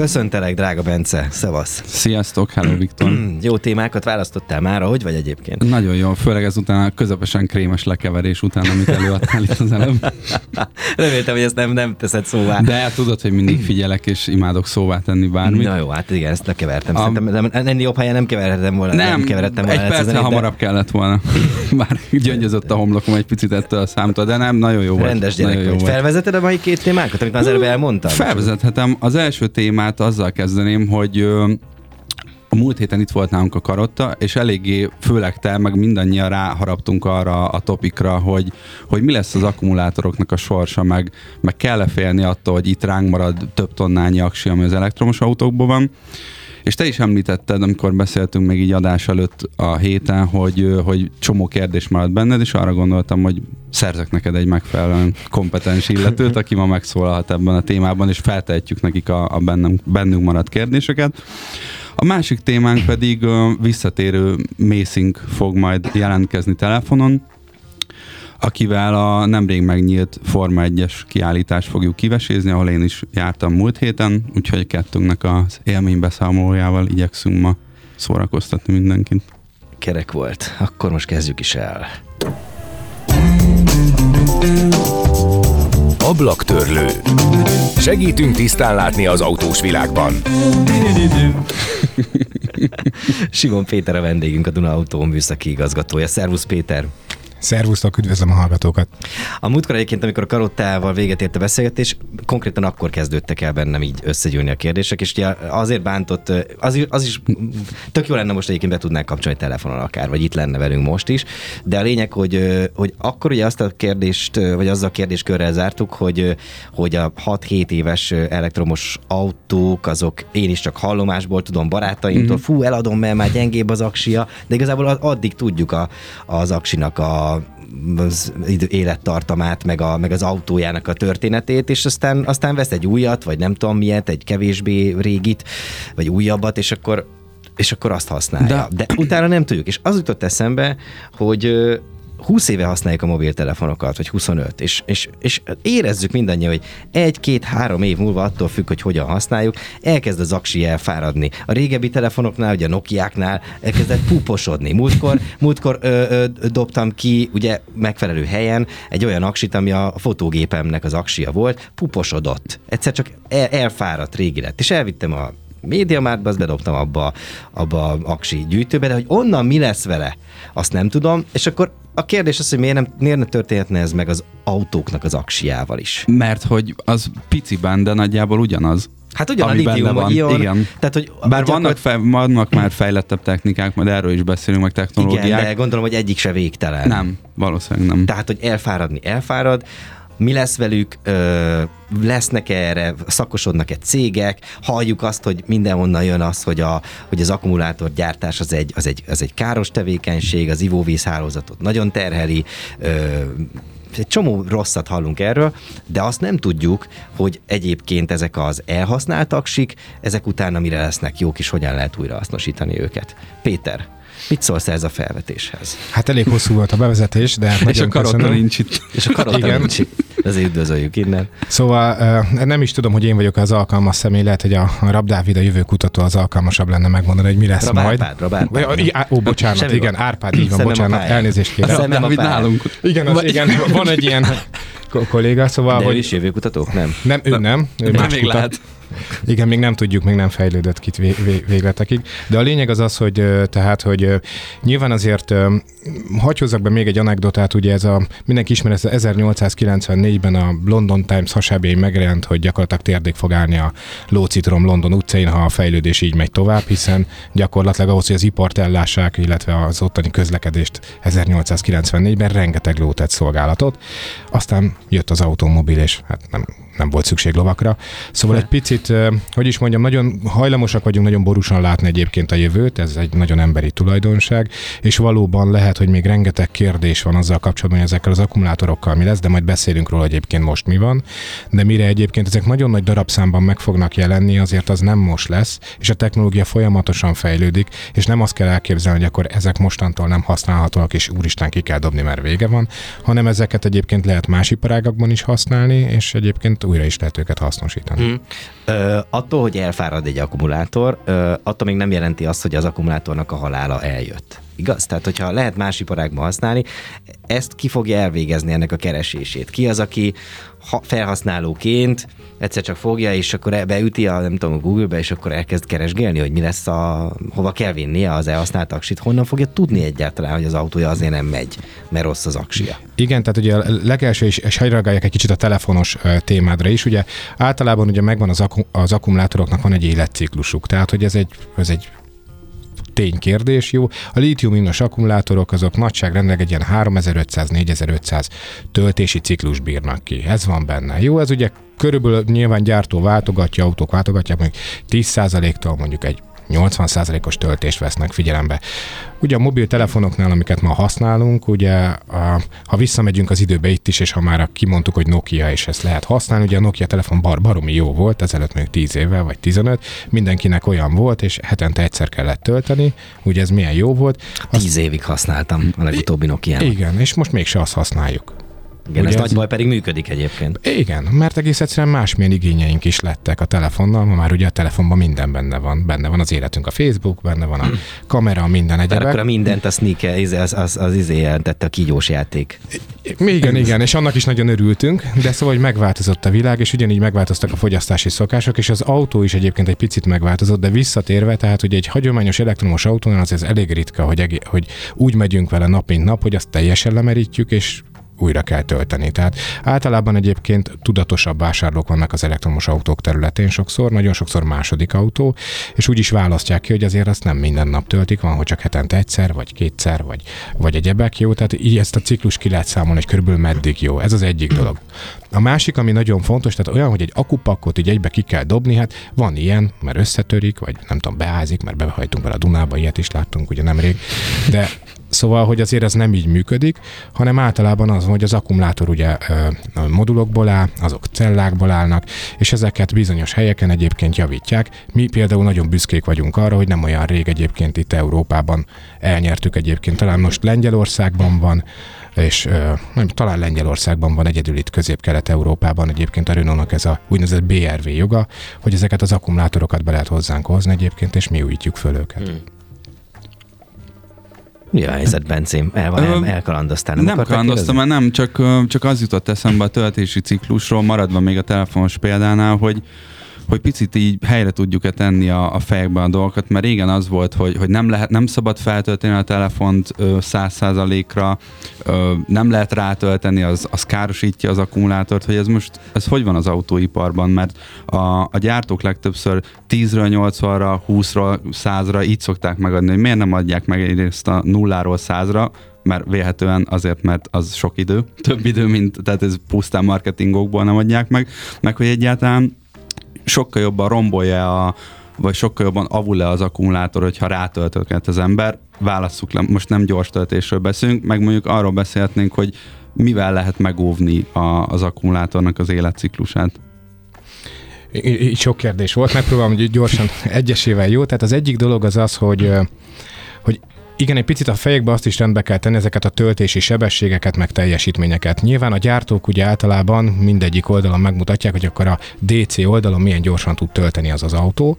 Köszöntelek, drága Bence. Szevasz. Sziasztok, hello Viktor. jó témákat választottál már, hogy vagy egyébként? Nagyon jó, főleg ezután a közepesen krémes lekeverés után, amit előadtál itt az előbb. Reméltem, hogy ezt nem, nem teszed szóvá. De tudod, hogy mindig figyelek, és imádok szóvá tenni bármit. Na jó, hát igen, ezt lekevertem. A... Szerintem ennél jobb helyen nem keverhetem volna. Nem, nem keveredtem volna. Egy percre hamarabb de... kellett volna. Bár gyöngyözött a homlokom egy picit ettől a számtól, de nem, nagyon jó volt. Rendes gyerek vagy. Felvezeted a mai két témákat, amit az előbb elmondtam? Felvezethetem. Az első témát témát azzal kezdeném, hogy a múlt héten itt volt nálunk a karotta, és eléggé, főleg te, meg mindannyian ráharaptunk arra a topikra, hogy, hogy mi lesz az akkumulátoroknak a sorsa, meg, meg kell-e félni attól, hogy itt ránk marad több tonnányi aksi, ami az elektromos autókban van. És te is említetted, amikor beszéltünk még így adás előtt a héten, hogy, hogy csomó kérdés maradt benned, és arra gondoltam, hogy szerzek neked egy megfelelően kompetens illetőt, aki ma megszólalhat ebben a témában, és feltehetjük nekik a, a bennem, bennünk maradt kérdéseket. A másik témánk pedig visszatérő Mészink fog majd jelentkezni telefonon, akivel a nemrég megnyílt Forma 1-es kiállítást fogjuk kivesézni, ahol én is jártam múlt héten, úgyhogy kettőnknek az élménybeszámolójával igyekszünk ma szórakoztatni mindenkit. Kerek volt. Akkor most kezdjük is el. Ablaktörlő. Segítünk tisztán látni az autós világban. Simon Péter a vendégünk, a Duna Autó műszaki igazgatója. Szervusz Péter! Szervusztok, üdvözlöm a hallgatókat! A múltkor egyébként, amikor a Karottával véget ért a beszélgetés, konkrétan akkor kezdődtek el bennem így összegyűlni a kérdések, és ugye azért bántott, az is, az is tök jó lenne most egyébként be tudnánk kapcsolni telefonon akár, vagy itt lenne velünk most is, de a lényeg, hogy, hogy akkor ugye azt a kérdést, vagy azzal a kérdéskörrel zártuk, hogy, hogy a 6-7 éves elektromos autók, azok én is csak hallomásból tudom barátaimtól, mm-hmm. fú, eladom, mert már gyengébb az aksia, de igazából addig tudjuk a, az aksinak a az élettartamát, meg, a, meg az autójának a történetét, és aztán, aztán vesz egy újat, vagy nem tudom miért, egy kevésbé régit, vagy újabbat, és akkor és akkor azt használja. De, De utána nem tudjuk. És az jutott eszembe, hogy 20 éve használjuk a mobiltelefonokat, vagy 25, és, és, és érezzük mindannyian, hogy egy-két-három év múlva attól függ, hogy hogyan használjuk, elkezd az aksi elfáradni. A régebbi telefonoknál, ugye a Nokiáknál elkezdett puposodni. Múltkor, múltkor ö, ö, dobtam ki, ugye megfelelő helyen egy olyan aksit, ami a fotógépemnek az aksia volt, puposodott. Egyszer csak el, elfáradt, régi lett. És elvittem a médiamártba, azt bedobtam abba, abba a aksi gyűjtőbe, de hogy onnan mi lesz vele, azt nem tudom, és akkor a kérdés az, hogy miért, nem, miért ne történhetne ez meg az autóknak az aksiával is? Mert hogy az piciben, de nagyjából ugyanaz. Hát ugyan a litium, van. Ion, igen. Tehát, hogy Bár vannak, fe, vannak már fejlettebb technikák, majd erről is beszélünk, meg technológiák. Igen, de gondolom, hogy egyik se végtelen. Nem, valószínűleg nem. Tehát, hogy elfáradni elfárad, mi lesz velük, ö, lesznek -e erre, szakosodnak-e cégek, halljuk azt, hogy mindenhonnan jön az, hogy, a, hogy az akkumulátorgyártás az egy, az, egy, az egy káros tevékenység, az ivóvízhálózatot nagyon terheli, ö, egy csomó rosszat hallunk erről, de azt nem tudjuk, hogy egyébként ezek az elhasznált aksik, ezek utána mire lesznek jók, és hogyan lehet újra hasznosítani őket. Péter, Mit szólsz ez a felvetéshez? Hát elég hosszú volt a bevezetés, de hát És a karotta nincs itt. És a karotta Igen. nincs itt. Ezért üdvözöljük innen. Szóval nem is tudom, hogy én vagyok az alkalmas személy, lehet, hogy a Rab Dávid, a jövő kutató az alkalmasabb lenne megmondani, hogy mi lesz Rab majd. Árpád, Rab Árpád. Ó, bocsánat, Semmi igen, Árpád, így van, bocsánat, elnézést kérem. Dávid nálunk. Igen, az, igen, van egy ilyen kolléga, szóval... De hogy... ő is jövőkutatók, nem? Nem, ő nem. Ő más még kutat. Igen, még nem tudjuk, még nem fejlődött ki végletekig. De a lényeg az az, hogy tehát, hogy nyilván azért hagy hozzak be még egy anekdotát, ugye ez a, mindenki ismer, ez 1894-ben a London Times hasábjai megjelent, hogy gyakorlatilag térdék fog állni a lócitrom London utcain, ha a fejlődés így megy tovább, hiszen gyakorlatilag ahhoz, hogy az ipart ellássák, illetve az ottani közlekedést 1894-ben rengeteg ló tett szolgálatot. Aztán jött az automobil, és hát nem, nem volt szükség lovakra. Szóval egy picit, hogy is mondjam, nagyon hajlamosak vagyunk nagyon borúsan látni egyébként a jövőt, ez egy nagyon emberi tulajdonság, és valóban lehet, hogy még rengeteg kérdés van azzal kapcsolatban, hogy ezekkel az akkumulátorokkal mi lesz, de majd beszélünk róla egyébként most mi van, de mire egyébként ezek nagyon nagy darabszámban meg fognak jelenni, azért az nem most lesz, és a technológia folyamatosan fejlődik, és nem azt kell elképzelni, hogy akkor ezek mostantól nem használhatóak, és úristen ki kell dobni, mert vége van, hanem ezeket egyébként lehet más iparágakban is használni, és egyébként újra is lehet őket hasznosítani. Hmm. Ö, attól, hogy elfárad egy akkumulátor, ö, attól még nem jelenti azt, hogy az akkumulátornak a halála eljött. Igaz? Tehát, hogyha lehet más iparágban használni, ezt ki fogja elvégezni ennek a keresését? Ki az, aki ha felhasználóként egyszer csak fogja, és akkor beüti a, nem tudom, a Google-be, és akkor elkezd keresgélni, hogy mi lesz a, hova kell vinnie az elhasznált taksit, honnan fogja tudni egyáltalán, hogy az autója azért nem megy, mert rossz az aksia. Igen, tehát ugye a legelső, és, és egy kicsit a telefonos témádra is, ugye általában ugye megvan az, akku, az akkumulátoroknak van egy életciklusuk, tehát hogy ez egy, ez egy ténykérdés, jó. A lítium-ionos akkumulátorok azok nagyságrendileg egy ilyen 3500-4500 töltési ciklus bírnak ki. Ez van benne. Jó, ez ugye körülbelül nyilván gyártó váltogatja, autók váltogatják, mondjuk 10%-tól mondjuk egy 80%-os töltést vesznek figyelembe. Ugye a mobiltelefonoknál, amiket ma használunk, ugye a, ha visszamegyünk az időbe itt is, és ha már kimondtuk, hogy Nokia, és ezt lehet használni, ugye a Nokia telefon bar baromi jó volt, ezelőtt még 10 évvel, vagy 15, mindenkinek olyan volt, és hetente egyszer kellett tölteni, ugye ez milyen jó volt. 10 évig használtam a legutóbbi Nokia. Igen, és most mégse azt használjuk. Igen, ez, ez nagy baj pedig működik egyébként. Igen, mert egész egyszerűen másmilyen igényeink is lettek a telefonnal, ma már ugye a telefonban minden benne van. Benne van az életünk a Facebook, benne van a kamera, minden egyebek. akkor a mindent a sneaker, az, az, az, az izé jelentette a kígyós játék. Igen, igen, és annak is nagyon örültünk, de szóval, hogy megváltozott a világ, és ugyanígy megváltoztak a fogyasztási szokások, és az autó is egyébként egy picit megváltozott, de visszatérve, tehát hogy egy hagyományos elektromos autónál az ez elég ritka, hogy, hogy úgy megyünk vele nap mint nap, hogy azt teljesen lemerítjük, és újra kell tölteni. Tehát általában egyébként tudatosabb vásárlók vannak az elektromos autók területén sokszor, nagyon sokszor második autó, és úgy is választják ki, hogy azért azt nem minden nap töltik, van, hogy csak hetente egyszer, vagy kétszer, vagy, vagy egyebek jó, tehát így ezt a ciklus ki lehet számolni, hogy körülbelül meddig jó. Ez az egyik dolog. A másik, ami nagyon fontos, tehát olyan, hogy egy akupakot így egybe ki kell dobni, hát van ilyen, mert összetörik, vagy nem tudom, beázik, mert behajtunk vele a Dunába, ilyet is láttunk ugye nemrég, de Szóval, hogy azért ez nem így működik, hanem általában az, hogy az akkumulátor ugye modulokból áll, azok cellákból állnak, és ezeket bizonyos helyeken egyébként javítják. Mi például nagyon büszkék vagyunk arra, hogy nem olyan rég egyébként itt Európában elnyertük egyébként, talán most Lengyelországban van, és nem, talán Lengyelországban van egyedül itt közép-kelet-európában egyébként a Renault-nak ez a úgynevezett BRV joga, hogy ezeket az akkumulátorokat be lehet hozzánk hozni egyébként, és mi újítjuk föl őket. Hmm. Mi a helyzet, Bencém? El, el, elkalandoztál? Nem, nem kalandoztam, mert nem, csak, csak az jutott eszembe a töltési ciklusról, maradva még a telefonos példánál, hogy hogy picit így helyre tudjuk-e tenni a, a fejekben a dolgokat, mert régen az volt, hogy, hogy nem, lehet, nem szabad feltölteni a telefont száz százalékra, nem lehet rátölteni, az, az károsítja az akkumulátort, hogy ez most, ez hogy van az autóiparban, mert a, a gyártók legtöbbször 10-ről 80-ra, 20-ról 100-ra így szokták megadni, hogy miért nem adják meg egyrészt a nulláról 100-ra, mert véhetően azért, mert az sok idő, több idő, mint, tehát ez pusztán marketingokból nem adják meg, meg hogy egyáltalán sokkal jobban rombolja a, vagy sokkal jobban avul-e az akkumulátor, hogyha rátöltőket az ember. Válasszuk le, most nem gyors töltésről beszélünk, meg mondjuk arról beszélhetnénk, hogy mivel lehet megóvni a, az akkumulátornak az életciklusát. Így sok kérdés volt, megpróbálom gyorsan egyesével jó. Tehát az egyik dolog az az, hogy hogy igen, egy picit a fejekbe azt is rendbe kell tenni, ezeket a töltési sebességeket, meg teljesítményeket. Nyilván a gyártók ugye általában mindegyik oldalon megmutatják, hogy akkor a DC oldalon milyen gyorsan tud tölteni az az autó.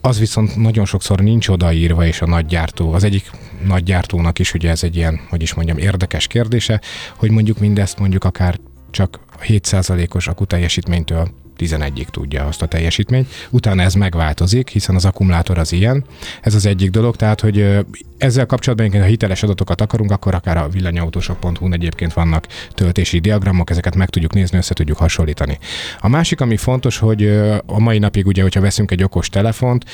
Az viszont nagyon sokszor nincs odaírva, és a nagygyártó, az egyik nagygyártónak is ugye ez egy ilyen, hogy is mondjam, érdekes kérdése, hogy mondjuk mindezt mondjuk akár csak 7%-os teljesítménytől 11-ig tudja azt a teljesítményt. Utána ez megváltozik, hiszen az akkumulátor az ilyen. Ez az egyik dolog, tehát hogy ezzel kapcsolatban, ha hiteles adatokat akarunk, akkor akár a villanyautósok.hu egyébként vannak töltési diagramok, ezeket meg tudjuk nézni, össze tudjuk hasonlítani. A másik, ami fontos, hogy a mai napig ugye, hogyha veszünk egy okos telefont,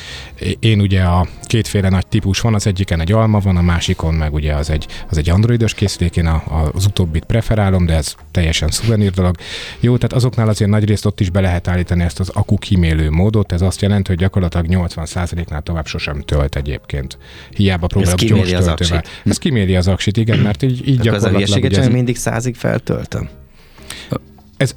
én ugye a kétféle nagy típus van, az egyiken egy alma van, a másikon meg ugye az egy, az egy androidos készülék, én az utóbbit preferálom, de ez teljesen szuvenír dolog. Jó, tehát azoknál azért nagy részt ott is be lehet állítani ezt az akku kímélő módot, ez azt jelenti, hogy gyakorlatilag 80%-nál tovább sosem tölt egyébként. Hiába próbálok gyors kiméri az töltővel. aksit. Ez kiméri az aksit, igen, mert így, így Akkor az a gyakorlatilag ugye ez, mindig százig feltöltöm. ez,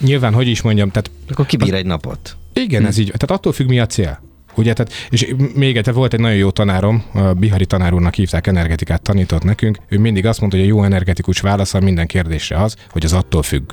nyilván, hogy is mondjam, tehát Akkor kibír egy napot. Igen, ez így. Tehát attól függ, mi a cél. Ugye, tehát, és még egy, volt egy nagyon jó tanárom, Bihari tanár úrnak hívták, energetikát tanított nekünk. Ő mindig azt mondta, hogy a jó energetikus válasz a minden kérdésre az, hogy az attól függ.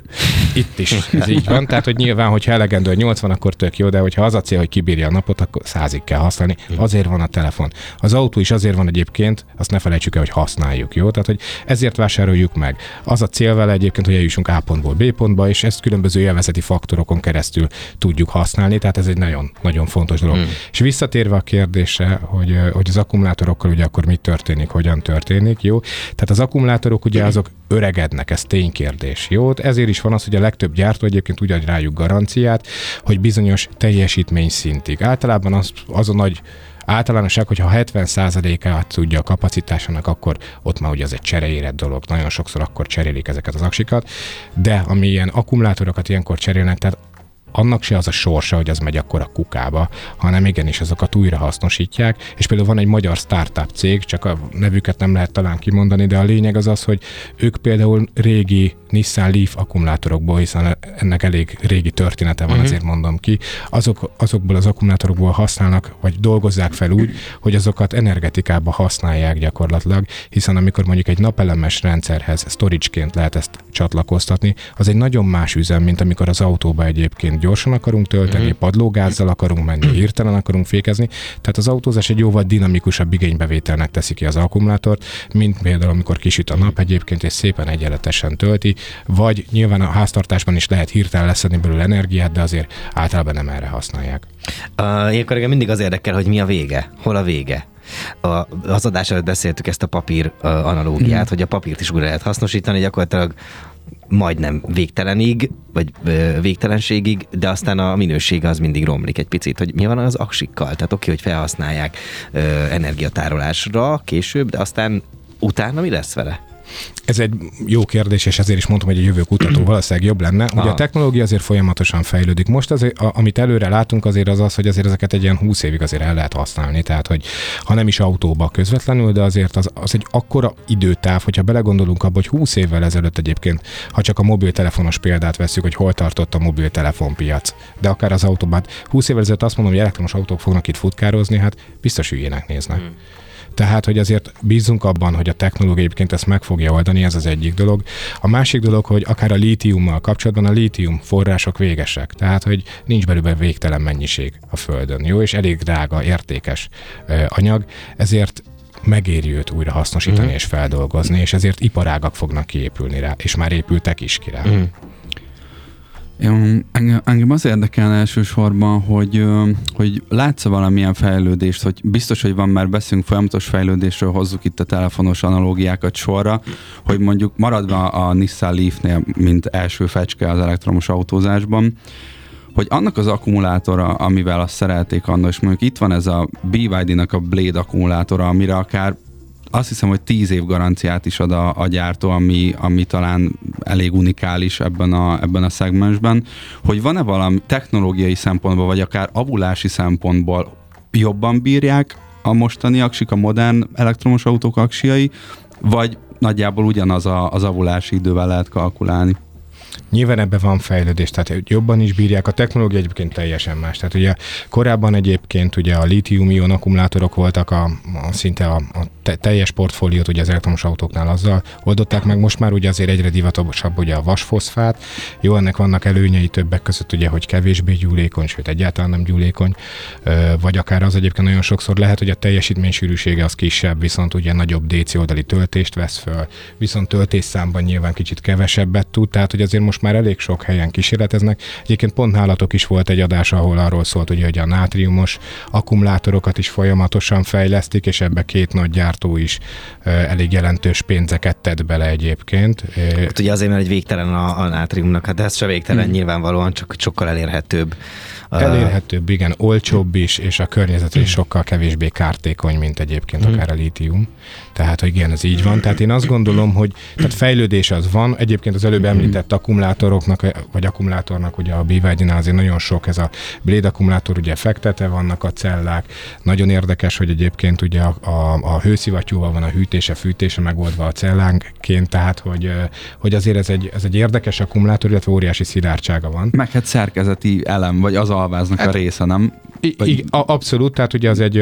Itt is ez így van. Tehát, hogy nyilván, hogyha elegendő a 80, akkor tök jó, de hogyha az a cél, hogy kibírja a napot, akkor százig kell használni. Azért van a telefon. Az autó is azért van egyébként, azt ne felejtsük el, hogy használjuk, jó? Tehát, hogy ezért vásároljuk meg. Az a cél vele egyébként, hogy eljussunk A pontból B pontba, és ezt különböző élvezeti faktorokon keresztül tudjuk használni, tehát ez egy nagyon, nagyon fontos dolog. Hmm. És visszatérve a kérdésre, hogy, hogy az akkumulátorokkal ugye akkor mi történik, hogyan történik, jó? Tehát az akkumulátorok ugye azok öregednek, ez ténykérdés, jó? Ezért is van az, hogy a legtöbb gyártó egyébként úgy ad rájuk garanciát, hogy bizonyos teljesítmény szintig. Általában az, az a nagy általánosság, hogyha 70%-át tudja a kapacitásának, akkor ott már ugye az egy csereérett dolog. Nagyon sokszor akkor cserélik ezeket az aksikat, de ami ilyen akkumulátorokat ilyenkor cserélnek, tehát annak se az a sorsa, hogy az megy akkor a kukába, hanem igenis azokat újra hasznosítják, és például van egy magyar startup cég, csak a nevüket nem lehet talán kimondani, de a lényeg az az, hogy ők például régi Nissan Leaf akkumulátorokból, hiszen ennek elég régi története van, uh-huh. azért mondom ki, azok, azokból az akkumulátorokból használnak, vagy dolgozzák fel úgy, hogy azokat energetikába használják gyakorlatilag, hiszen amikor mondjuk egy napelemes rendszerhez storageként lehet ezt csatlakoztatni, az egy nagyon más üzem, mint amikor az autóba egyébként gyorsan akarunk tölteni, uh-huh. padlógázzal akarunk menni, hirtelen akarunk fékezni. Tehát az autózás egy jóval dinamikusabb igénybevételnek teszi ki az akkumulátort, mint például amikor kisüt a nap egyébként, és szépen egyenletesen tölti, vagy nyilván a háztartásban is lehet hirtelen leszedni belőle energiát, de azért általában nem erre használják. Uh, ilyenkor engem mindig az érdekel, hogy mi a vége, hol a vége. A, az adás előtt beszéltük ezt a papír uh, analógiát, mm. hogy a papírt is újra lehet hasznosítani, gyakorlatilag majdnem végtelenig, vagy ö, végtelenségig, de aztán a minősége az mindig romlik egy picit, hogy mi van az aksikkal. Tehát oké, hogy felhasználják ö, energiatárolásra később, de aztán utána mi lesz vele? Ez egy jó kérdés, és ezért is mondtam, hogy a jövő kutató valószínűleg jobb lenne. Ugye Aha. a technológia azért folyamatosan fejlődik. Most azért, a, amit előre látunk, azért az az, hogy azért ezeket egy ilyen 20 évig azért el lehet használni. Tehát, hogy ha nem is autóba közvetlenül, de azért az, az egy akkora időtáv, hogyha belegondolunk abba, hogy 20 évvel ezelőtt egyébként, ha csak a mobiltelefonos példát veszük, hogy hol tartott a mobiltelefonpiac, de akár az autóban. 20 évvel ezelőtt azt mondom, hogy elektromos autók fognak itt futkározni, hát biztos hülyének néznek. Hmm. Tehát, hogy azért bízunk abban, hogy a technológia egyébként ezt meg fogja oldani, ez az egyik dolog. A másik dolog, hogy akár a lítiummal kapcsolatban a lítium források végesek. Tehát, hogy nincs belőle végtelen mennyiség a Földön. Jó, és elég drága, értékes anyag, ezért megéri őt újra hasznosítani mm. és feldolgozni, és ezért iparágak fognak kiépülni rá, és már épültek is ki rá. Mm. Engem, az érdekel elsősorban, hogy, hogy látsz valamilyen fejlődést, hogy biztos, hogy van már beszélünk folyamatos fejlődésről, hozzuk itt a telefonos analógiákat sorra, hogy mondjuk maradva a Nissan Leaf-nél, mint első fecske az elektromos autózásban, hogy annak az akkumulátora, amivel azt szerelték annak, és mondjuk itt van ez a BYD-nak a Blade akkumulátora, amire akár azt hiszem, hogy tíz év garanciát is ad a, a gyártó, ami, ami talán elég unikális ebben a, ebben a szegmensben, hogy van-e valami technológiai szempontból, vagy akár avulási szempontból jobban bírják a mostani aksik, a modern elektromos autók aksiai, vagy nagyjából ugyanaz a, az avulási idővel lehet kalkulálni? Nyilván ebben van fejlődés, tehát jobban is bírják. A technológia egyébként teljesen más. Tehát ugye korábban egyébként ugye a litium-ion akkumulátorok voltak a, a szinte a, a te, teljes portfóliót ugye az elektromos autóknál azzal oldották meg. Most már ugye azért egyre divatosabb ugye a vasfoszfát. Jó, ennek vannak előnyei többek között ugye, hogy kevésbé gyúlékony, sőt egyáltalán nem gyúlékony, vagy akár az egyébként nagyon sokszor lehet, hogy a teljesítmény sűrűsége az kisebb, viszont ugye nagyobb DC oldali töltést vesz föl, viszont töltésszámban nyilván kicsit kevesebbet tud, tehát hogy azért most már elég sok helyen kísérleteznek. Egyébként pont nálatok is volt egy adás, ahol arról szólt, ugye, hogy a nátriumos akkumulátorokat is folyamatosan fejlesztik, és ebbe két nagy gyártó is elég jelentős pénzeket tett bele egyébként. Hát ugye azért, mert egy végtelen a, a nátriumnak, hát de ez se végtelen hmm. nyilvánvalóan, csak sokkal elérhetőbb. Elérhetőbb, igen, olcsóbb is, és a környezetre is sokkal kevésbé kártékony, mint egyébként akár a lítium. Tehát, hogy igen, ez így van. Tehát én azt gondolom, hogy tehát fejlődés az van. Egyébként az előbb említett akkumulátoroknak, vagy akkumulátornak ugye a bvd azért nagyon sok ez a blade akkumulátor, ugye fektete vannak a cellák. Nagyon érdekes, hogy egyébként ugye a, a, a hőszivattyúval van a hűtése, fűtése megoldva a cellánként, tehát hogy, hogy azért ez egy, ez egy érdekes akkumulátor, illetve óriási szilárdsága van. Meg hát szerkezeti elem, vagy az alváznak hát, a része, nem? Vagy... I, abszolút, tehát ugye az egy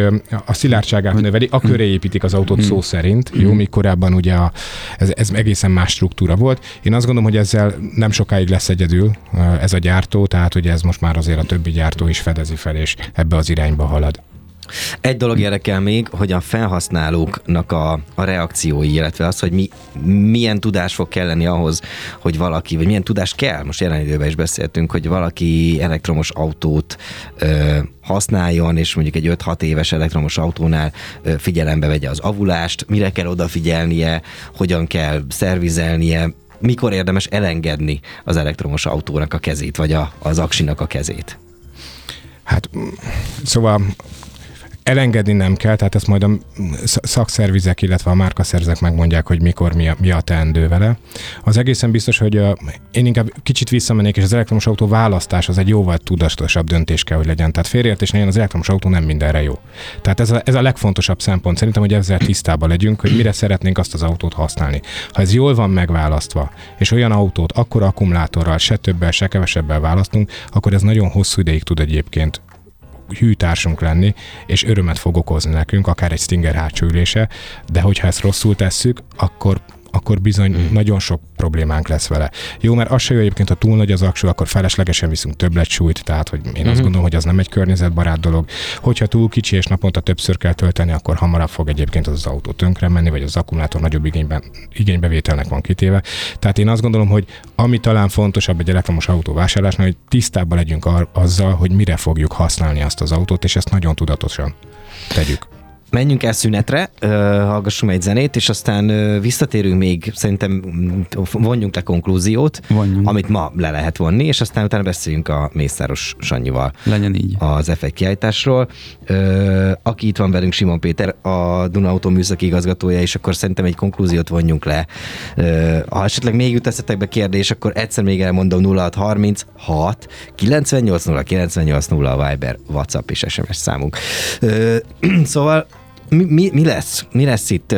a szilárdságát növeli, a köré építik az autót hmm. szó szerint, hmm. jó, míg korábban ugye a, ez, ez egészen más struktúra volt. Én azt gondolom, hogy ezzel nem sokáig lesz egyedül ez a gyártó, tehát ugye ez most már azért a többi gyártó is fedezi fel, és ebbe az irányba halad. Egy dolog érdekel még, hogy a felhasználóknak a, a reakciói, illetve az, hogy mi, milyen tudás fog kelleni ahhoz, hogy valaki, vagy milyen tudás kell, most jelen időben is beszéltünk, hogy valaki elektromos autót ö, használjon, és mondjuk egy 5-6 éves elektromos autónál ö, figyelembe vegye az avulást, mire kell odafigyelnie, hogyan kell szervizelnie, mikor érdemes elengedni az elektromos autónak a kezét, vagy a, az aksinak a kezét? Hát, szóval elengedni nem kell, tehát ezt majd a szakszervizek, illetve a márkaszerzek megmondják, hogy mikor mi a, mi a teendő vele. Az egészen biztos, hogy a, én inkább kicsit visszamennék, és az elektromos autó választás az egy jóval tudatosabb döntés kell, hogy legyen. Tehát félreértés az elektromos autó nem mindenre jó. Tehát ez a, ez a legfontosabb szempont szerintem, hogy ezzel tisztában legyünk, hogy mire szeretnénk azt az autót használni. Ha ez jól van megválasztva, és olyan autót akkor akkumulátorral, se többel, se kevesebbel választunk, akkor ez nagyon hosszú ideig tud egyébként hűtársunk lenni, és örömet fog okozni nekünk, akár egy Stinger hátsó ülése, de hogyha ezt rosszul tesszük, akkor akkor bizony mm. nagyon sok problémánk lesz vele. Jó, mert az se jó egyébként, ha túl nagy az aksú, akkor feleslegesen viszünk többlet tehát hogy én mm-hmm. azt gondolom, hogy az nem egy környezetbarát dolog. Hogyha túl kicsi és naponta többször kell tölteni, akkor hamarabb fog egyébként az, az autó tönkre menni, vagy az akkumulátor nagyobb igényben, igénybevételnek van kitéve. Tehát én azt gondolom, hogy ami talán fontosabb egy elektromos autó vásárlásnál, hogy tisztában legyünk ar- azzal, hogy mire fogjuk használni azt az autót, és ezt nagyon tudatosan tegyük menjünk el szünetre, hallgassunk egy zenét, és aztán visszatérünk még, szerintem vonjunk le konklúziót, vonjunk. amit ma le lehet vonni, és aztán utána beszéljünk a Mészáros Sanyival. Legyen így. Az F1 kiállításról. Aki itt van velünk, Simon Péter, a Duna Autó műszaki igazgatója, és akkor szerintem egy konklúziót vonjunk le. Ha esetleg még jut eszetekbe kérdés, akkor egyszer még elmondom 0636 98 0 98 0 a Viber, WhatsApp és SMS számunk. Szóval mi, mi, mi lesz? Mi lesz itt?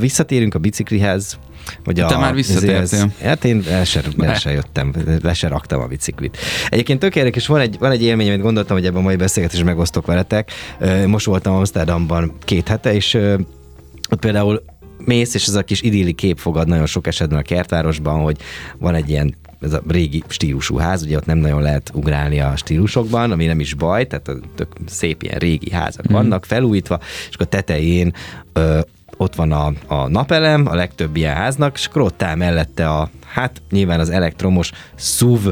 Visszatérünk a biciklihez, vagy Te a, már visszatértél. Hát én el se, el se jöttem, le se raktam a biciklit. Egyébként tök érdekes, van egy, van egy élmény, amit gondoltam, hogy ebben a mai beszélgetésben megosztok veletek. Most voltam Amsterdamban két hete, és ott például mész, és ez a kis idilli kép fogad nagyon sok esetben a kertvárosban, hogy van egy ilyen ez a régi stílusú ház, ugye ott nem nagyon lehet ugrálni a stílusokban, ami nem is baj, tehát tök szép ilyen régi házak mm. vannak, felújítva, és akkor tetején ö, ott van a, a napelem, a legtöbb ilyen háznak, és akkor ott áll mellette a Hát nyilván az elektromos SUV,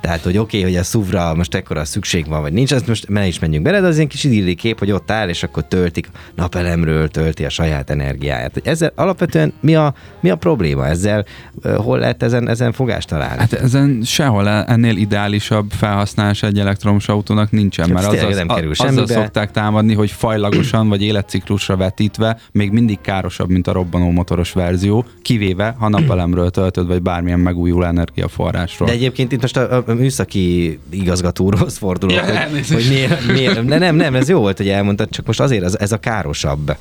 tehát hogy oké, okay, hogy a SUV-ra most ekkora szükség van, vagy nincs, ezt most ne is menjünk bele, de az ilyen kis idilli kép, hogy ott áll, és akkor töltik napelemről, tölti a saját energiáját. Ezzel alapvetően mi a, mi a probléma? Ezzel hol lehet ezen, ezen fogást találni? Hát ezen sehol ennél ideálisabb felhasználás egy elektromos autónak nincsen, mert azzal, nem kerül azzal szokták támadni, hogy fajlagosan vagy életciklusra vetítve még mindig károsabb, mint a robbanó motoros verzió, kivéve ha napelemről töltöd, vagy bár bármilyen megújuló energiaforrásról. De egyébként itt most a, a műszaki igazgatóról fordulok, ja, hogy, hogy miért, miért, de nem, nem, ez jó volt, hogy elmondtad, csak most azért ez, ez a károsabb.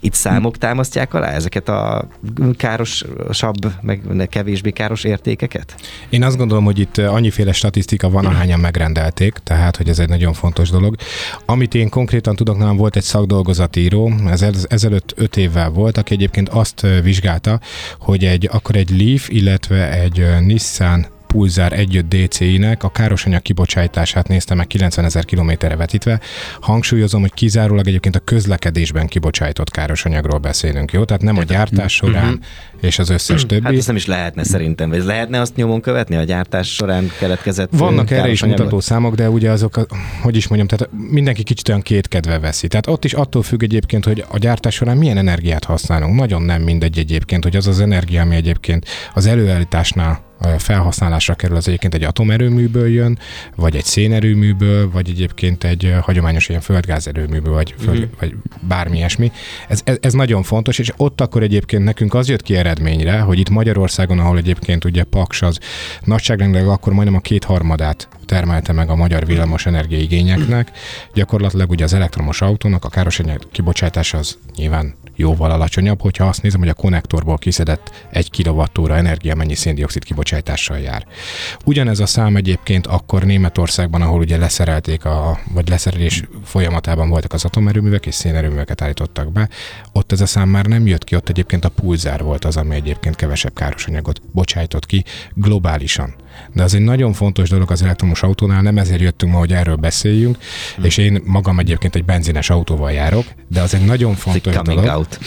Itt számok támasztják alá ezeket a károsabb, meg kevésbé káros értékeket? Én azt gondolom, hogy itt annyiféle statisztika van, ahányan megrendelték, tehát, hogy ez egy nagyon fontos dolog. Amit én konkrétan tudok, nálam volt egy szakdolgozatíró, ez ezelőtt öt évvel volt, aki egyébként azt ö, vizsgálta, hogy egy akkor egy Leaf, illetve egy Nissan Pulsar 1.5 DCI-nek a károsanyag kibocsátását nézte meg 90 ezer kilométerre vetítve. Hangsúlyozom, hogy kizárólag egyébként a közlekedésben kibocsájtott károsanyagról beszélünk, jó? Tehát nem a gyártás során és az összes többi. Hát ezt nem is lehetne szerintem, vagy lehetne azt nyomon követni, a gyártás során keletkezett Vannak erre is mutató számok, de ugye azok, a- hogy is mondjam, tehát mindenki kicsit olyan kétkedve veszi. Tehát ott is attól függ egyébként, hogy a gyártás során milyen energiát használunk. Nagyon nem mindegy egyébként, hogy az az energia, ami egyébként az előállításnál felhasználásra kerül, az egyébként egy atomerőműből jön, vagy egy szénerőműből, vagy egyébként egy hagyományos ilyen földgázerőműből, vagy, föld, mm. vagy bármi ilyesmi. Ez, ez, ez nagyon fontos, és ott akkor egyébként nekünk az jött ki eredményre, hogy itt Magyarországon, ahol egyébként ugye Paks az nagyságrendileg akkor majdnem a kétharmadát termelte meg a magyar villamos energiaigényeknek, gyakorlatilag ugye az elektromos autónak a károsanyag kibocsátása az nyilván jóval alacsonyabb, hogyha azt nézem, hogy a konnektorból kiszedett egy kilovattóra energia mennyi széndiokszid kibocsátással jár. Ugyanez a szám egyébként akkor Németországban, ahol ugye leszerelték, a, vagy leszerelés folyamatában voltak az atomerőművek, és szénerőműveket állítottak be, ott ez a szám már nem jött ki, ott egyébként a pulzár volt az, ami egyébként kevesebb károsanyagot bocsájtott ki globálisan. De az egy nagyon fontos dolog az elektromos autónál, nem ezért jöttünk ma, hogy erről beszéljünk, hmm. és én magam egyébként egy benzines autóval járok, de az egy nagyon fontos dolog, out.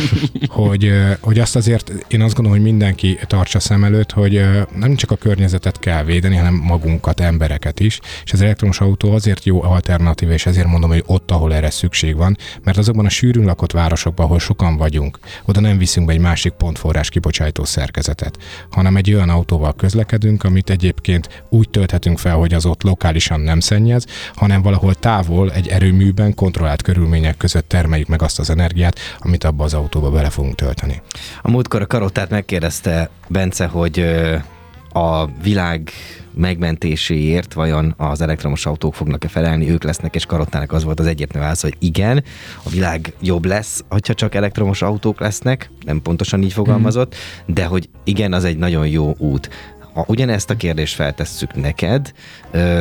hogy, hogy azt azért én azt gondolom, hogy mindenki tartsa szem előtt, hogy nem csak a környezetet kell védeni, hanem magunkat, embereket is, és az elektromos autó azért jó alternatív, és ezért mondom, hogy ott, ahol erre szükség van, mert azokban a sűrűn lakott városokban, ahol sokan vagyunk, oda nem viszünk be egy másik pontforrás kibocsátó szerkezetet, hanem egy olyan autóval közlekedünk, amit egyébként úgy tölthetünk fel, hogy az ott lokálisan nem szennyez, hanem valahol távol egy erőműben kontrollált körülmények között termeljük meg azt az energiát, amit abba az autóba bele fogunk tölteni. A múltkor a karottát megkérdezte Bence, hogy a világ megmentéséért vajon az elektromos autók fognak-e felelni, ők lesznek, és Karottának az volt az egyértelmű válasz, hogy igen, a világ jobb lesz, hogyha csak elektromos autók lesznek, nem pontosan így fogalmazott, de hogy igen, az egy nagyon jó út. Ha ugyanezt a kérdést feltesszük neked,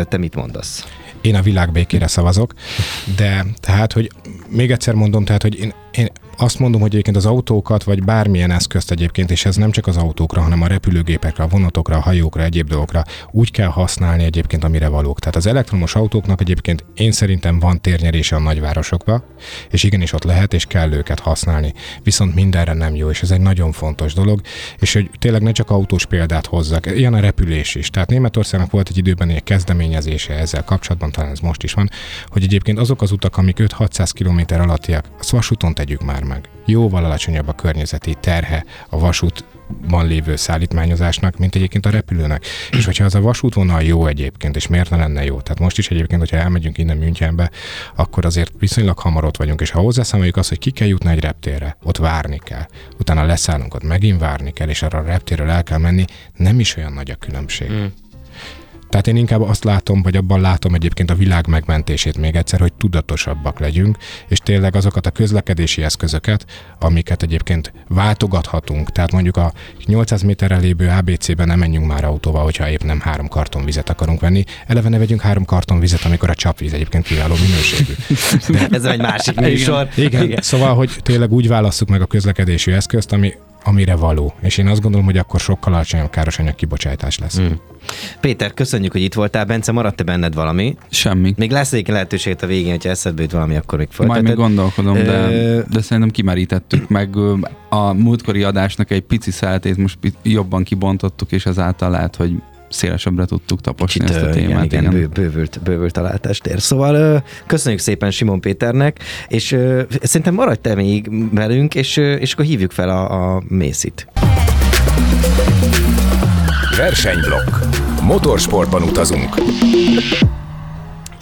te mit mondasz? Én a világ békére szavazok, de tehát, hogy még egyszer mondom, tehát, hogy én, én azt mondom, hogy egyébként az autókat, vagy bármilyen eszközt egyébként, és ez nem csak az autókra, hanem a repülőgépekre, a vonatokra, a hajókra, egyéb dolgokra úgy kell használni egyébként, amire valók. Tehát az elektromos autóknak egyébként én szerintem van térnyerése a nagyvárosokba, és igenis ott lehet, és kell őket használni. Viszont mindenre nem jó, és ez egy nagyon fontos dolog, és hogy tényleg ne csak autós példát hozzak, ilyen a repülés is. Tehát Németországnak volt egy időben egy kezdeményezése ezzel kapcsolatban, talán ez most is van, hogy egyébként azok az utak, amik 5-600 km alattiak, azt vasúton tegyük már meg. Jóval alacsonyabb a környezeti terhe a vasútban lévő szállítmányozásnak, mint egyébként a repülőnek. És hogyha az a vasútvonal jó egyébként, és miért ne lenne jó? Tehát most is egyébként, hogyha elmegyünk innen Münchenbe, akkor azért viszonylag hamar ott vagyunk, és ha hozzászámoljuk azt, hogy ki kell jutni egy reptérre, ott várni kell, utána leszállunk, ott megint várni kell, és arra a reptérről el kell menni, nem is olyan nagy a különbség. Mm. Tehát én inkább azt látom, vagy abban látom egyébként a világ megmentését még egyszer, hogy tudatosabbak legyünk, és tényleg azokat a közlekedési eszközöket, amiket egyébként váltogathatunk, tehát mondjuk a 800 méterre lévő ABC-ben nem menjünk már autóval, hogyha épp nem három karton vizet akarunk venni. Eleve ne vegyünk három karton vizet, amikor a csapvíz egyébként kiváló minőségű. Ez egy másik műsor. Igen, Igen, szóval, hogy tényleg úgy válasszuk meg a közlekedési eszközt, ami, amire való. És én azt gondolom, hogy akkor sokkal alacsonyabb károsanyag kibocsátás lesz. Mm. Péter, köszönjük, hogy itt voltál. Bence, maradt-e benned valami? Semmi. Még lesz egy lehetőség a végén, hogyha eszedbe jut valami, akkor még Majd folytatod. még gondolkodom, de, Ö, de szerintem kimerítettük, meg a múltkori adásnak egy pici szeletét most jobban kibontottuk, és ezáltal lehet, hogy szélesebbre tudtuk taposni Kicsit, ezt a témát. igen, igen, bő, bővült, bővült a látástér. Szóval köszönjük szépen Simon Péternek, és szerintem maradj te még velünk, és, és akkor hívjuk fel a, a Mészit. Versenyblokk. Motorsportban utazunk.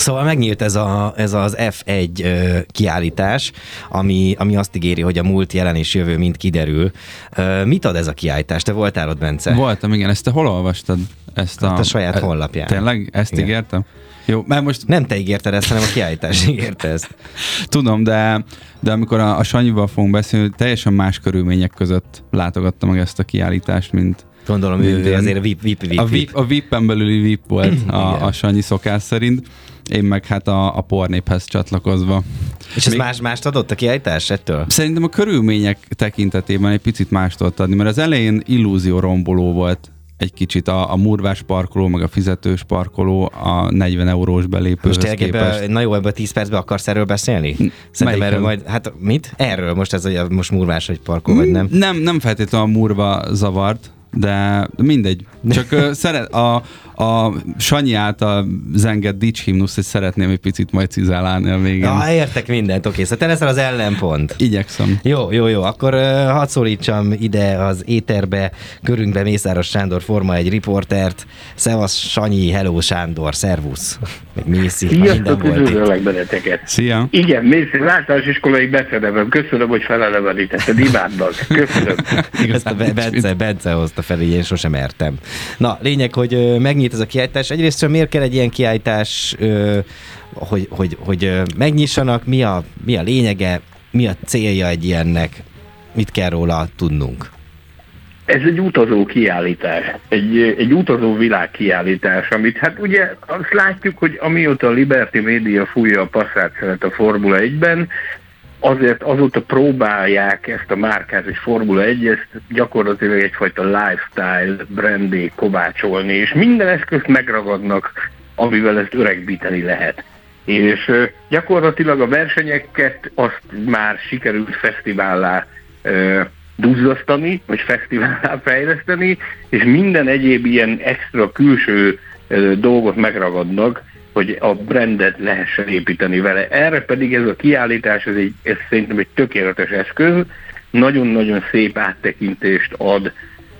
Szóval megnyílt ez, a, ez az F1 ö, kiállítás, ami, ami azt ígéri, hogy a múlt, jelen és jövő mind kiderül. Ö, mit ad ez a kiállítás? Te voltál ott, Bence? Voltam, igen. Ezt te hol olvastad? Ezt Ott a saját honlapján. Tényleg? Ezt Igen. ígértem? Jó, mert most Nem te ígérted ezt, hanem a kiállítás ígérte ezt. tudom, de, de amikor a, a Sanyival fogunk beszélni, teljesen más körülmények között látogatta meg ezt a kiállítást, mint, Gondolom, ő, azért VIP, VIP, VIP, a VIP, a VIP-en belüli VIP volt a, a Sanyi szokás szerint, én meg hát a, a pornéphez csatlakozva. És ez más, mást adott a kiállítás ettől? Szerintem a körülmények tekintetében egy picit mást tudott adni, mert az elején illúzió romboló volt egy kicsit a, a murvás parkoló, meg a fizetős parkoló a 40 eurós belépőhöz Most képest. Ebbe, na jó, ebben 10 percben akarsz erről beszélni? Szerintem erről majd, hát mit? Erről most ez, hogy most murvás egy parkoló, vagy nem? Nem, nem feltétlenül a murva zavart, de mindegy. Csak uh, szeret, a, a Sanyi által zengett dics himnusz, hogy szeretném egy picit majd cizálálni a végén. Ja, értek mindent, oké, szóval te leszel az ellenpont. Igyekszem. Jó, jó, jó, akkor uh, hadd szólítsam ide az éterbe, körünkbe Mészáros Sándor Forma egy riportert. Szevasz Sanyi, hello Sándor, szervusz. Meg Mészi, Sziasztok, üdvözöllek benneteket. Szia! Igen, mész általános iskolai becenevem. Köszönöm, hogy felelevenítetted. Imádnak. Köszönöm. Be- Bence, Bence hozta fel, így én sosem értem. Na, lényeg, hogy megnyit ez a kiállítás. Egyrészt miért kell egy ilyen kiállítás, hogy, hogy, hogy megnyissanak, mi a, mi a lényege, mi a célja egy ilyennek, mit kell róla tudnunk? Ez egy utazó kiállítás, egy, egy utazó világ kiállítás, amit hát ugye azt látjuk, hogy amióta a Liberty Media fújja a passzát szeret a Formula 1-ben, azért azóta próbálják ezt a márkát, hogy Formula 1, ezt gyakorlatilag egyfajta lifestyle brandé kovácsolni, és minden eszközt megragadnak, amivel ezt öregbíteni lehet. És gyakorlatilag a versenyeket azt már sikerült fesztivállá duzzasztani, vagy fesztivállá fejleszteni, és minden egyéb ilyen extra külső dolgot megragadnak, hogy a brandet lehessen építeni vele. Erre pedig ez a kiállítás, ez, egy, ez szerintem egy tökéletes eszköz, nagyon-nagyon szép áttekintést ad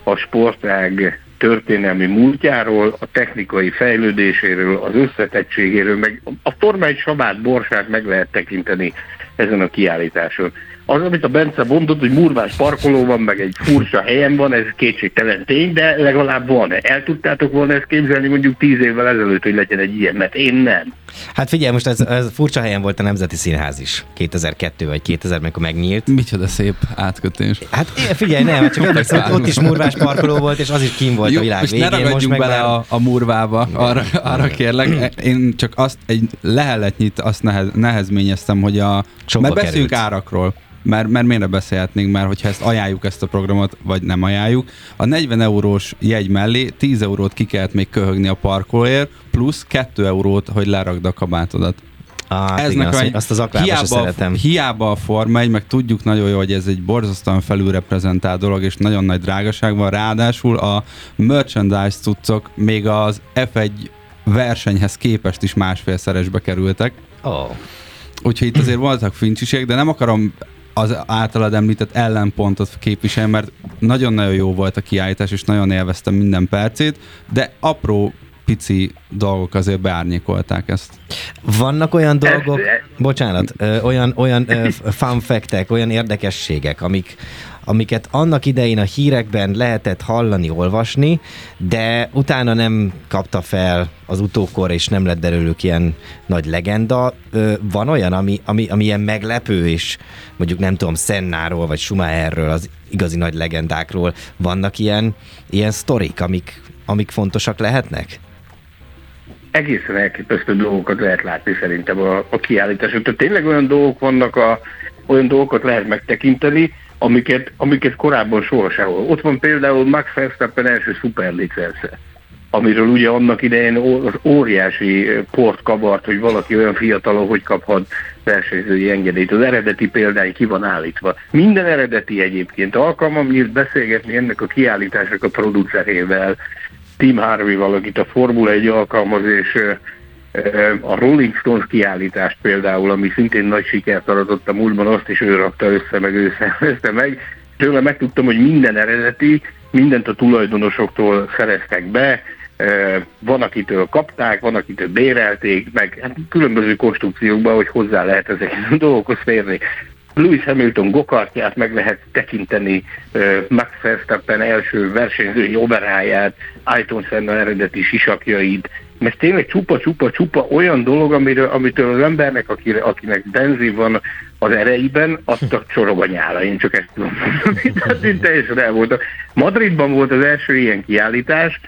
a sportág történelmi múltjáról, a technikai fejlődéséről, az összetettségéről, meg a Forma 1 sabát, borsát meg lehet tekinteni ezen a kiállításon. Az, amit a Bence mondott, hogy murvás parkoló van, meg egy furcsa helyen van, ez kétségtelen tény, de legalább van. El tudtátok volna ezt képzelni mondjuk tíz évvel ezelőtt, hogy legyen egy ilyen, mert én nem. Hát figyelj, most ez, ez furcsa helyen volt a Nemzeti Színház is, 2002 vagy 2000, amikor megnyílt. Micsoda szép átkötés. Hát figyelj, nem, csak emlékszem, hogy ott is murvás parkoló volt, és az is kim volt a világ most végén. ne most meg bele a, a murvába, arra, arra kérlek. Én csak azt egy leheletnyit azt nehez, nehezményeztem, hogy a... Sokba mert beszéljünk árakról. Mert, mert miért ne beszélhetnénk már, hogyha ezt ajánljuk ezt a programot, vagy nem ajánljuk. A 40 eurós jegy mellé 10 eurót ki kellett még köhögni a parkolóért, plusz 2 eurót, hogy lerakd a kabátodat. Ah, Ez igen, nekem azt, az hiába, szeretem. hiába a Forma 1, meg tudjuk nagyon jó, hogy ez egy borzasztóan felülreprezentált dolog, és nagyon nagy drágaság van. Ráadásul a merchandise cuccok még az F1 versenyhez képest is másfélszeresbe kerültek. Oh. Úgyhogy itt azért voltak fincsiségek, de nem akarom az általad említett ellenpontot képviselni, mert nagyon-nagyon jó volt a kiállítás, és nagyon élveztem minden percét, de apró pici dolgok azért beárnyékolták ezt. Vannak olyan dolgok, bocsánat, ö, olyan, olyan ö, fun factek, olyan érdekességek, amik, amiket annak idején a hírekben lehetett hallani, olvasni, de utána nem kapta fel az utókor, és nem lett belőlük ilyen nagy legenda. Ö, Van olyan, ami, ami, ami ilyen meglepő, és mondjuk nem tudom, Sennáról, vagy Schumacherről, az igazi nagy legendákról vannak ilyen, ilyen sztorik, amik, amik fontosak lehetnek? egészen elképesztő dolgokat lehet látni szerintem a, a kiállításon. Tehát tényleg olyan dolgok vannak, a, olyan dolgokat lehet megtekinteni, amiket, amiket korábban soha sehol. Ott van például Max Verstappen első szuperlicensze, amiről ugye annak idején az óriási eh, port kavart, hogy valaki olyan fiatalon hogy kaphat versenyzői engedélyt. Az eredeti példány ki van állítva. Minden eredeti egyébként. Alkalmam nyílt beszélgetni ennek a kiállításnak a producerével, Tim Harvey-val, akit a Formula 1 alkalmaz, és ö, ö, a Rolling Stones kiállítást például, ami szintén nagy sikert aratott a múltban, azt is ő rakta össze, meg ő szervezte meg. Tőle megtudtam, hogy minden eredeti, mindent a tulajdonosoktól szereztek be, van, akitől kapták, van, akitől bérelték, meg hát különböző konstrukciókban, hogy hozzá lehet ezekhez a dolgokhoz férni. Lewis Hamilton gokartját meg lehet tekinteni, Max Verstappen első versenyzői oberáját, Ayrton Senna eredeti sisakjait, mert tényleg csupa-csupa-csupa olyan dolog, amiről, amitől az embernek, akire, akinek benzin van az ereiben, azt a csorog a nyála. Én csak ezt tudom mondani. Tehát én teljesen el voltam. Madridban volt az első ilyen kiállítás,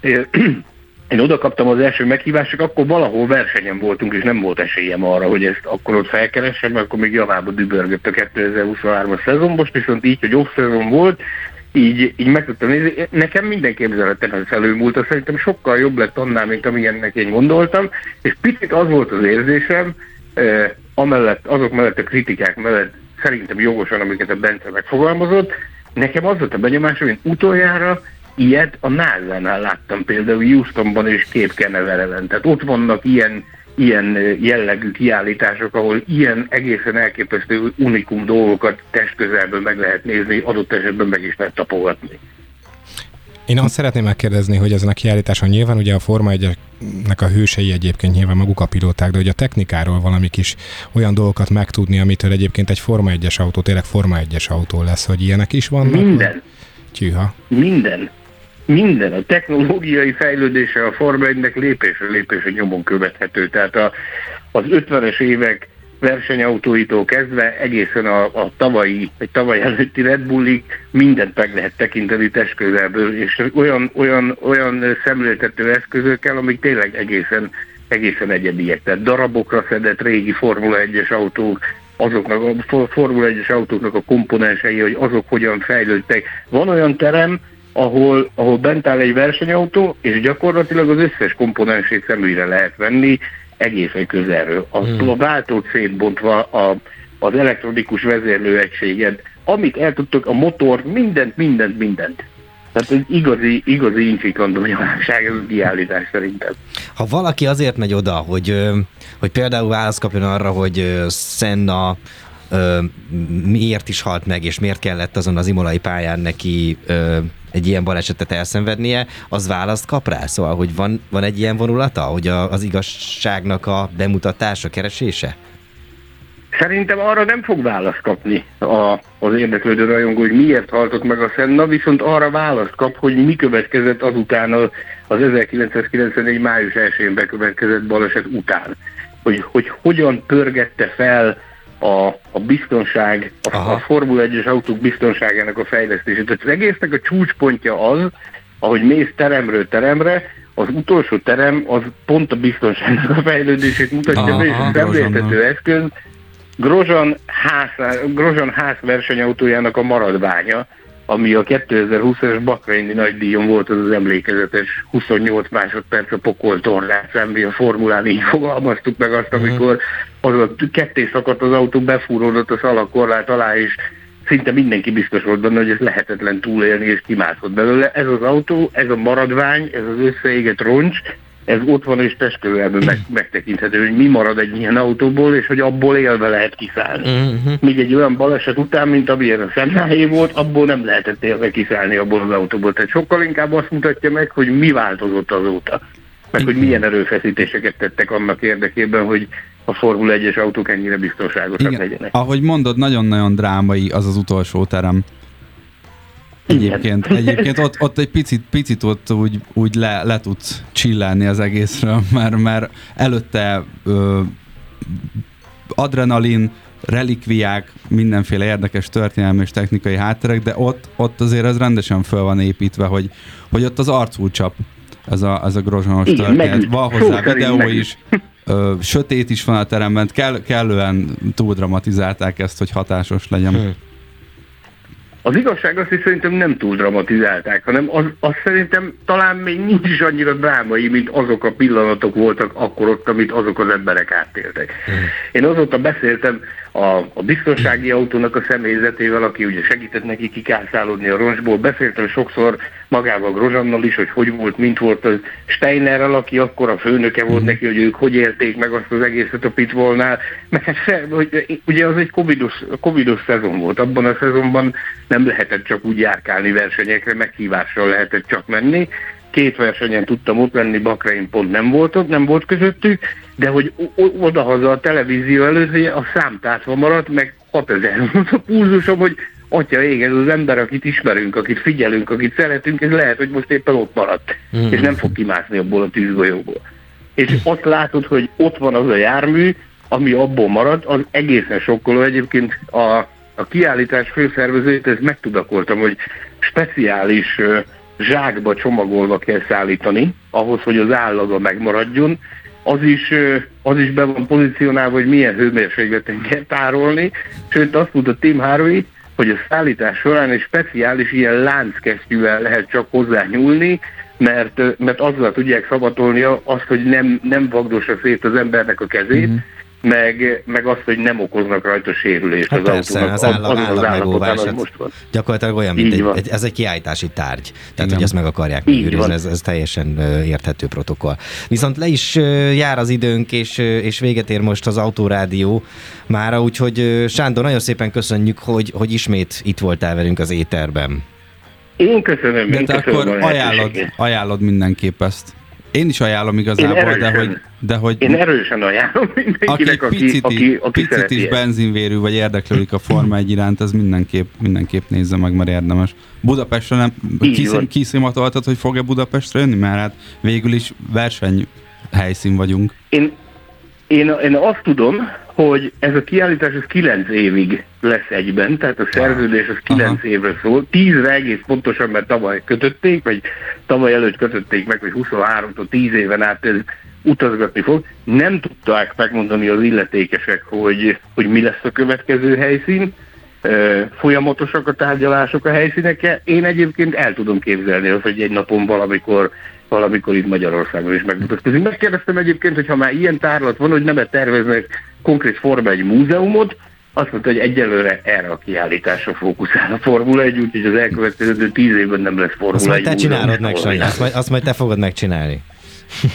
én oda kaptam az első meghívást, csak akkor valahol versenyen voltunk, és nem volt esélyem arra, hogy ezt akkor ott felkeressem, mert akkor még javába dübörgött a 2023-as szezon, most viszont így, hogy off-szezon volt, így, így meg tudtam nézni. Nekem minden képzeletem ez felülmúlt, szerintem sokkal jobb lett annál, mint amilyennek én gondoltam, és picit az volt az érzésem, eh, amellett, azok mellett a kritikák mellett szerintem jogosan, amiket a Bence megfogalmazott, nekem az volt a benyomásom, hogy utoljára ilyet a NASA-nál láttam például Houstonban és Cape Canaveral-en. Tehát ott vannak ilyen, ilyen jellegű kiállítások, ahol ilyen egészen elképesztő unikum dolgokat testközelből meg lehet nézni, adott esetben meg is lehet tapogatni. Én azt szeretném megkérdezni, hogy ezen a kiállításon nyilván ugye a Forma 1 a hősei egyébként nyilván maguk a pilóták, de hogy a technikáról valami kis olyan dolgokat megtudni, amitől egyébként egy Forma 1-es autó, tényleg Forma 1-es autó lesz, hogy ilyenek is vannak? Minden. Tyűha. Minden minden, a technológiai fejlődése a Forma 1-nek lépésre lépésre nyomon követhető. Tehát a, az 50-es évek versenyautóitól kezdve egészen a, a tavalyi, egy tavaly előtti Red Bullig mindent meg lehet tekinteni testközelből, és olyan, olyan, olyan szemléltető eszközökkel, amik tényleg egészen, egészen egyediek. Tehát darabokra szedett régi Formula 1-es autók, azoknak a Formula 1-es autóknak a komponensei, hogy azok hogyan fejlődtek. Van olyan terem, ahol, ahol bent áll egy versenyautó, és gyakorlatilag az összes komponensét szemügyre lehet venni egészen közelről. A, hmm. a váltót szétbontva, a, az elektronikus vezérlőegységed, amit el tudtok, a motor, mindent, mindent, mindent. Tehát egy igazi, igazi incsiklandó nyomásság ez a kiállítás szerintem. Ha valaki azért megy oda, hogy, hogy például választ kapjon arra, hogy Senna miért is halt meg, és miért kellett azon az imolai pályán neki egy ilyen balesetet elszenvednie, az választ kap rá? Szóval, hogy van, van egy ilyen vonulata, hogy a, az igazságnak a bemutatása, keresése? Szerintem arra nem fog választ kapni a, az érdeklődő rajongó, hogy miért haltott meg a Senna, viszont arra választ kap, hogy mi következett azután az, az 1994. május 1-én bekövetkezett baleset után. Hogy, hogy hogyan pörgette fel a, a biztonság, a, a Formula 1-es autók biztonságának a fejlesztését. Tehát az egésznek a csúcspontja az, ahogy mész teremről teremre, az utolsó terem az pont a biztonságnak a fejlődését mutatja be, és a szemléltető eszköz. Grozsan ház, Grozsan ház versenyautójának a maradványa, ami a 2020-as Bakreini nagydíjon volt az az emlékezetes 28 másodperc a pokol tornát szembi a formulán, így fogalmaztuk meg azt, mhm. amikor az a ketté szakadt az autó, befúródott a szalakorlát alá, és szinte mindenki biztos volt benne, hogy ez lehetetlen túlélni, és kimászott belőle. Ez az autó, ez a maradvány, ez az összeégett roncs, ez ott van és testközelben meg, megtekinthető, hogy mi marad egy ilyen autóból, és hogy abból élve lehet kiszállni. Uh-huh. Míg egy olyan baleset után, mint amilyen a Szennájé volt, abból nem lehetett élve kiszállni abból az autóból. Tehát sokkal inkább azt mutatja meg, hogy mi változott azóta. Meg hogy milyen erőfeszítéseket tettek annak érdekében, hogy a Formula 1-es autók ennyire biztonságosak Igen. legyenek. Ahogy mondod, nagyon-nagyon drámai az az utolsó terem. Egyébként, egyébként ott, ott egy picit, picit ott úgy, úgy le, le tudsz csillelni az egészről, mert, mert előtte ö, adrenalin, relikviák, mindenféle érdekes történelmi és technikai hátterek, de ott, ott azért ez rendesen föl van építve, hogy, hogy ott az arcúcsap, ez a, ez a grozsonos történet. Van hozzá videó is, ö, sötét is van a teremben, kell, kellően túl dramatizálták ezt, hogy hatásos legyen. Hmm. Az igazság az, hogy szerintem nem túl dramatizálták, hanem az, az szerintem talán még nincs is annyira drámai, mint azok a pillanatok voltak akkor ott, amit azok az emberek átéltek. Hmm. Én azóta beszéltem a, a biztonsági autónak a személyzetével, aki ugye segített neki kikászálódni a roncsból. Beszéltem sokszor magával Grozsannal is, hogy hogy volt, mint volt az Steinerrel, aki akkor a főnöke volt neki, hogy ők hogy élték meg azt az egészet a pitvolnál. Mert hogy, ugye az egy covidos, covidos szezon volt. Abban a szezonban nem lehetett csak úgy járkálni versenyekre, meghívással lehetett csak menni két versenyen tudtam ott lenni, Bakrein pont nem volt ott, nem volt közöttük, de hogy odahaza a televízió előtt, hogy a számtátva maradt, meg 6000 volt a pulzusom, hogy atya ég, ez az ember, akit ismerünk, akit figyelünk, akit szeretünk, ez lehet, hogy most éppen ott maradt, mm. és nem fog kimászni abból a tűzgolyóból. És ott látod, hogy ott van az a jármű, ami abból marad, az egészen sokkoló. Egyébként a, a kiállítás főszervezőjét ezt megtudakoltam, hogy speciális zsákba csomagolva kell szállítani ahhoz, hogy az állaga megmaradjon, az is, az is be van pozícionálva, hogy milyen hőmérsékleten kell tárolni, sőt azt mondta Tim Harvey, hogy a szállítás során egy speciális ilyen lánckesztyűvel lehet csak hozzá nyúlni, mert, mert azzal tudják szabatolni azt, hogy nem, nem vagdossa szét az embernek a kezét, mm-hmm meg, meg azt, hogy nem okoznak rajta sérülést hát az persze, autónak. az állam, az, az megóvás, hát most van. gyakorlatilag olyan, mint egy, egy, ez egy kiállítási tárgy. Tehát, Igen. hogy ezt meg akarják megőrizni, ez, ez teljesen érthető protokoll. Viszont le is jár az időnk, és, és véget ér most az Autórádió mára, úgyhogy Sándor, nagyon szépen köszönjük, hogy, hogy ismét itt voltál velünk az éterben. Én köszönöm. De én te köszönöm akkor ajánlod, ajánlod mindenképp ezt. Én is ajánlom igazából, erősen, de hogy, de hogy... Én erősen ajánlom mindenkinek, aki, picit, aki, aki, aki picit is benzinvérű, vagy érdeklődik a Forma 1 iránt, az mindenképp, mindenképp nézze meg, mert érdemes. Budapestre nem kiszim, kiszimatoltad, hogy fog-e Budapestre jönni, mert hát végül is verseny helyszín vagyunk. Én, én, én azt tudom, hogy ez a kiállítás az 9 évig lesz egyben, tehát a szerződés az 9 Aha. évre szól, 10-re egész pontosan, mert tavaly kötötték, vagy tavaly előtt kötötték meg, hogy 23-tól 10 éven át ez utazgatni fog. Nem tudták megmondani az illetékesek, hogy, hogy mi lesz a következő helyszín, folyamatosak a tárgyalások a helyszínekkel. Én egyébként el tudom képzelni azt, hogy egy napon valamikor valamikor itt Magyarországon is megmutatkozik. Megkérdeztem egyébként, hogy ha már ilyen tárlat van, hogy nem terveznek konkrét Forma egy múzeumot, azt mondta, hogy egyelőre erre a kiállításra fókuszál a Formula 1, úgyhogy az elkövetkező tíz évben nem lesz Formula azt 1. Azt majd te csinálod meg, Sanyi, azt majd, azt majd te fogod megcsinálni.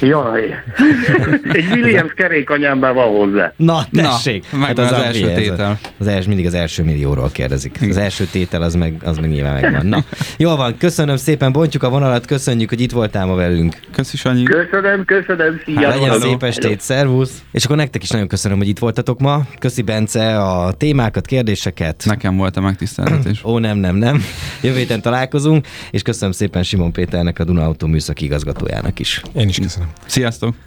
Jaj. Egy Williams kerékanyámban van hozzá. Na, tessék. Na, hát az, az első az, tétel. Az, az mindig az első millióról kérdezik. Az első tétel az meg, az meg nyilván megvan. Na, jól van, köszönöm szépen, bontjuk a vonalat, köszönjük, hogy itt voltál ma velünk. Köszi, Sanyi. Köszönöm, köszönöm, szia. Hát, legyen szép estét, szervusz. És akkor nektek is nagyon köszönöm, hogy itt voltatok ma. Köszi, Bence, a témákat, kérdéseket. Nekem volt a megtiszteltetés. Ó, nem, nem, nem. Jövő héten találkozunk, és köszönöm szépen Simon Péternek, a Duna Autó műszaki igazgatójának is. Én is köszönöm. Sziasztok!